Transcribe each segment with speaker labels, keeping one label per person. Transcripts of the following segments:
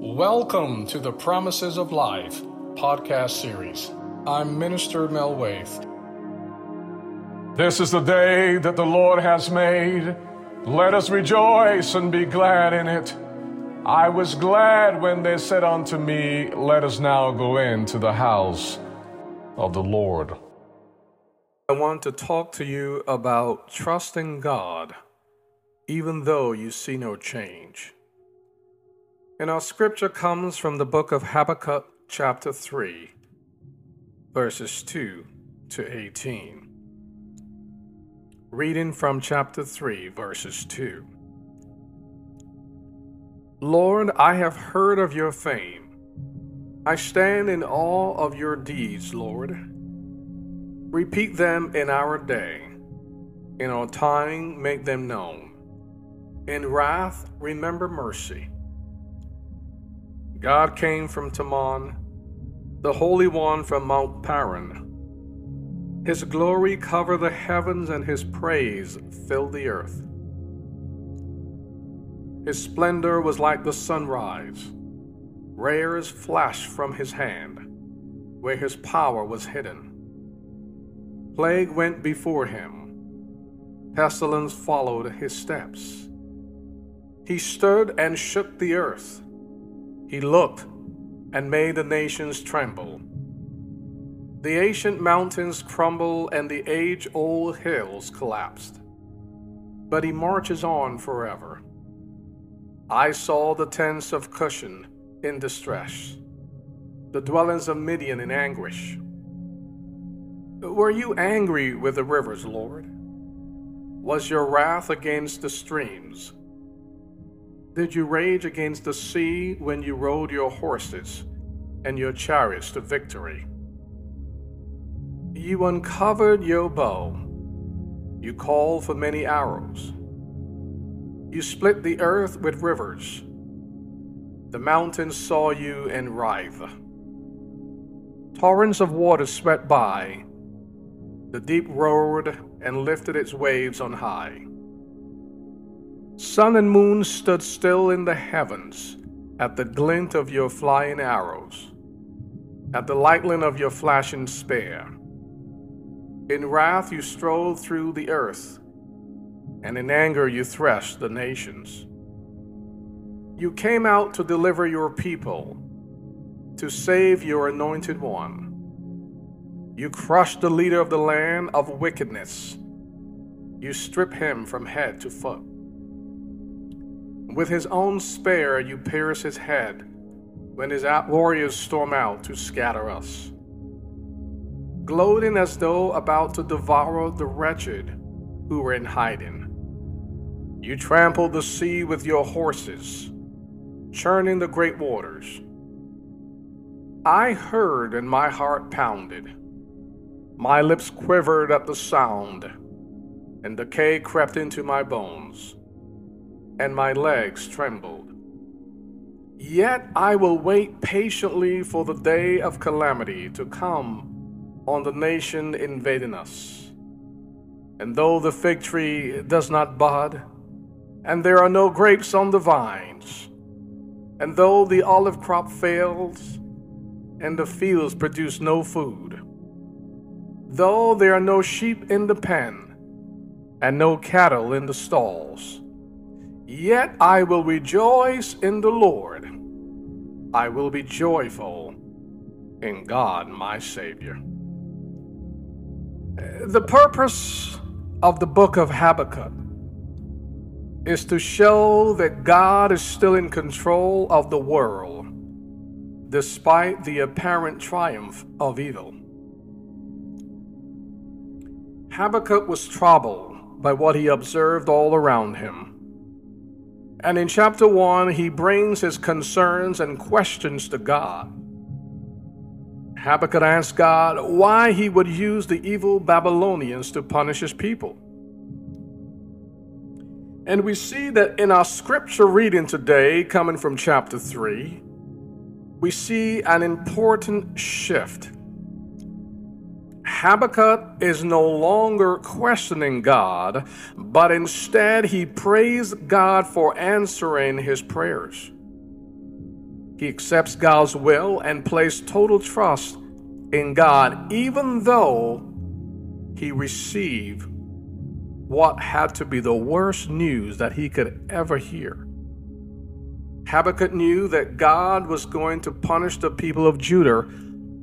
Speaker 1: Welcome to the Promises of Life podcast series. I'm Minister Mel Waith. This is the day that the Lord has made. Let us rejoice and be glad in it. I was glad when they said unto me, Let us now go into the house of the Lord. I want to talk to you about trusting God even though you see no change. And our scripture comes from the book of Habakkuk, chapter 3, verses 2 to 18. Reading from chapter 3, verses 2. Lord, I have heard of your fame. I stand in awe of your deeds, Lord. Repeat them in our day. In our time, make them known. In wrath, remember mercy. God came from Teman, the Holy One from Mount Paran. His glory covered the heavens, and his praise filled the earth. His splendor was like the sunrise. Rays flashed from his hand, where his power was hidden. Plague went before him, pestilence followed his steps. He stirred and shook the earth. He looked and made the nations tremble. The ancient mountains crumble and the age old hills collapsed. But he marches on forever. I saw the tents of Cushan in distress, the dwellings of Midian in anguish. Were you angry with the rivers, Lord? Was your wrath against the streams? Did you rage against the sea when you rode your horses and your chariots to victory? You uncovered your bow. You called for many arrows. You split the earth with rivers. The mountains saw you and writhed. Torrents of water swept by. The deep roared and lifted its waves on high. Sun and moon stood still in the heavens at the glint of your flying arrows, at the lightning of your flashing spear. In wrath you strode through the earth, and in anger you threshed the nations. You came out to deliver your people, to save your anointed one. You crushed the leader of the land of wickedness. You strip him from head to foot. With his own spear you pierce his head when his warriors storm out to scatter us. Gloating as though about to devour the wretched who were in hiding. You trampled the sea with your horses, churning the great waters. I heard and my heart pounded. My lips quivered at the sound, and decay crept into my bones and my legs trembled. Yet I will wait patiently for the day of calamity to come on the nation invading us. And though the fig tree does not bud, and there are no grapes on the vines, and though the olive crop fails, and the fields produce no food, though there are no sheep in the pen, and no cattle in the stalls, Yet I will rejoice in the Lord. I will be joyful in God my Savior. Uh, the purpose of the book of Habakkuk is to show that God is still in control of the world despite the apparent triumph of evil. Habakkuk was troubled by what he observed all around him. And in chapter 1, he brings his concerns and questions to God. Habakkuk asked God why he would use the evil Babylonians to punish his people. And we see that in our scripture reading today, coming from chapter 3, we see an important shift Habakkuk is no longer questioning God, but instead he praised God for answering his prayers. He accepts God's will and places total trust in God, even though he received what had to be the worst news that he could ever hear. Habakkuk knew that God was going to punish the people of Judah,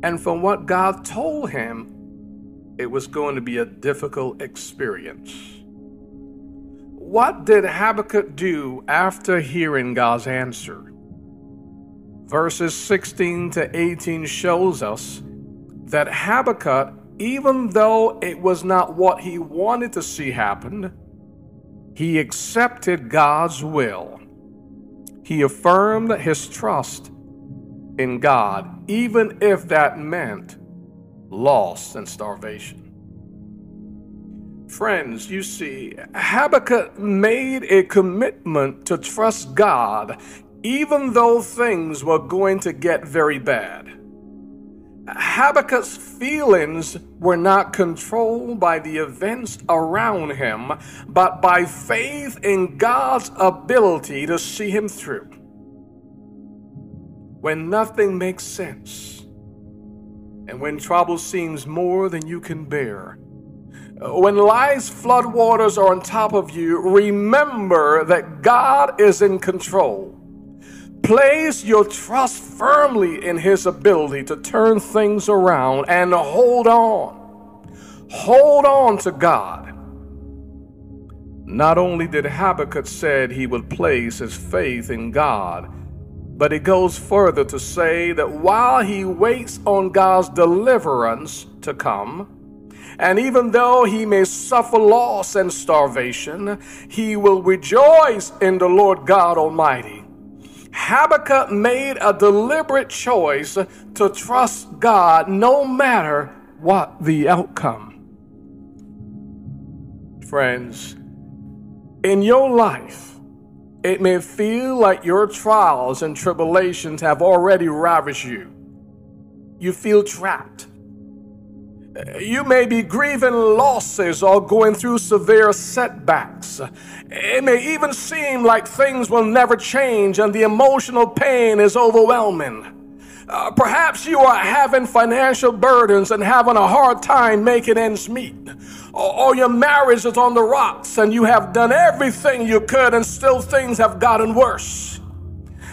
Speaker 1: and from what God told him, it was going to be a difficult experience. What did Habakkuk do after hearing God's answer? Verses 16 to 18 shows us that Habakkuk, even though it was not what he wanted to see happen, he accepted God's will. He affirmed his trust in God, even if that meant loss and starvation. Friends, you see, Habakkuk made a commitment to trust God even though things were going to get very bad. Habakkuk's feelings were not controlled by the events around him, but by faith in God's ability to see him through. When nothing makes sense, and when trouble seems more than you can bear, uh, when life's floodwaters are on top of you, remember that God is in control. Place your trust firmly in His ability to turn things around and hold on. Hold on to God. Not only did Habakkuk said he would place his faith in God, but it goes further to say that while he waits on God's deliverance to come, and even though he may suffer loss and starvation, he will rejoice in the Lord God Almighty Habakkuk made a deliberate choice to trust God no matter what the outcome. Friends, in your life, it may feel like your trials and tribulations have already ravished you. You feel trapped you may be grieving losses or going through severe setbacks. It may even seem like things will never change and the emotional pain is overwhelming. Uh, perhaps you are having financial burdens and having a hard time making ends meet. Or, your marriage is on the rocks and you have done everything you could and still things have gotten worse.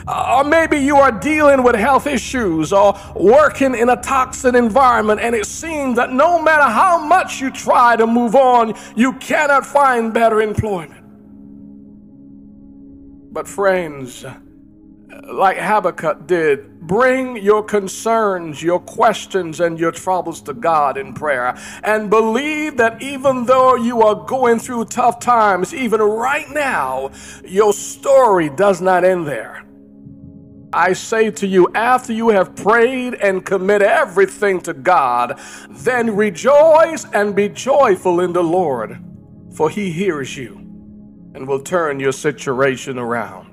Speaker 1: Uh, or maybe you are dealing with health issues or working in a toxic environment, and it seems that no matter how much you try to move on, you cannot find better employment. But, friends, like Habakkuk did, bring your concerns, your questions, and your troubles to God in prayer. And believe that even though you are going through tough times, even right now, your story does not end there. I say to you, after you have prayed and commit everything to God, then rejoice and be joyful in the Lord, for he hears you and will turn your situation around.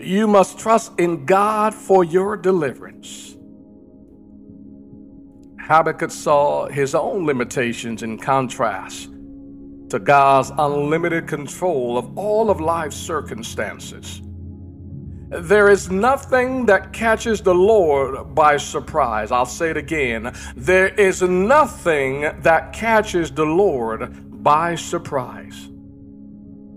Speaker 1: You must trust in God for your deliverance. Habakkuk saw his own limitations in contrast to God's unlimited control of all of life's circumstances. There is nothing that catches the Lord by surprise. I'll say it again. There is nothing that catches the Lord by surprise.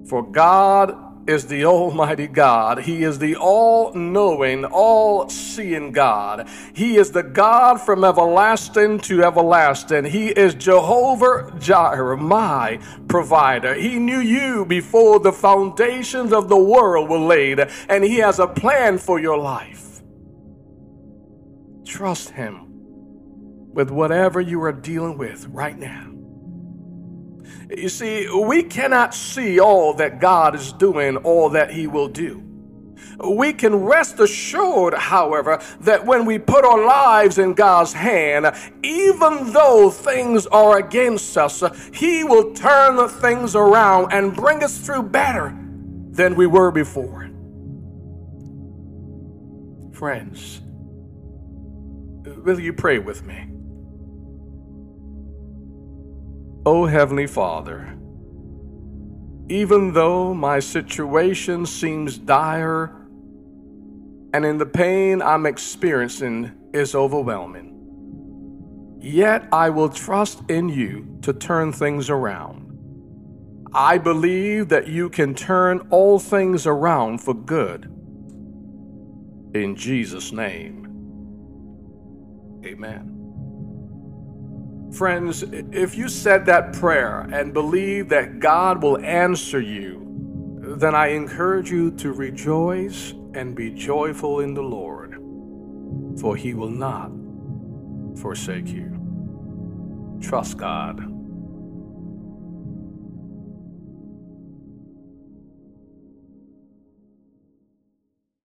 Speaker 1: For God is the Almighty God. He is the all knowing, all seeing God. He is the God from everlasting to everlasting. He is Jehovah Jireh, my provider. He knew you before the foundations of the world were laid, and He has a plan for your life. Trust Him with whatever you are dealing with right now. You see, we cannot see all that God is doing, all that He will do. We can rest assured, however, that when we put our lives in God's hand, even though things are against us, He will turn the things around and bring us through better than we were before. Friends, will you pray with me? O Heavenly Father, even though my situation seems dire and in the pain I'm experiencing is overwhelming. Yet I will trust in you to turn things around. I believe that you can turn all things around for good. In Jesus' name, amen. Friends, if you said that prayer and believe that God will answer you, then I encourage you to rejoice and be joyful in the Lord, for he will not forsake you. Trust God.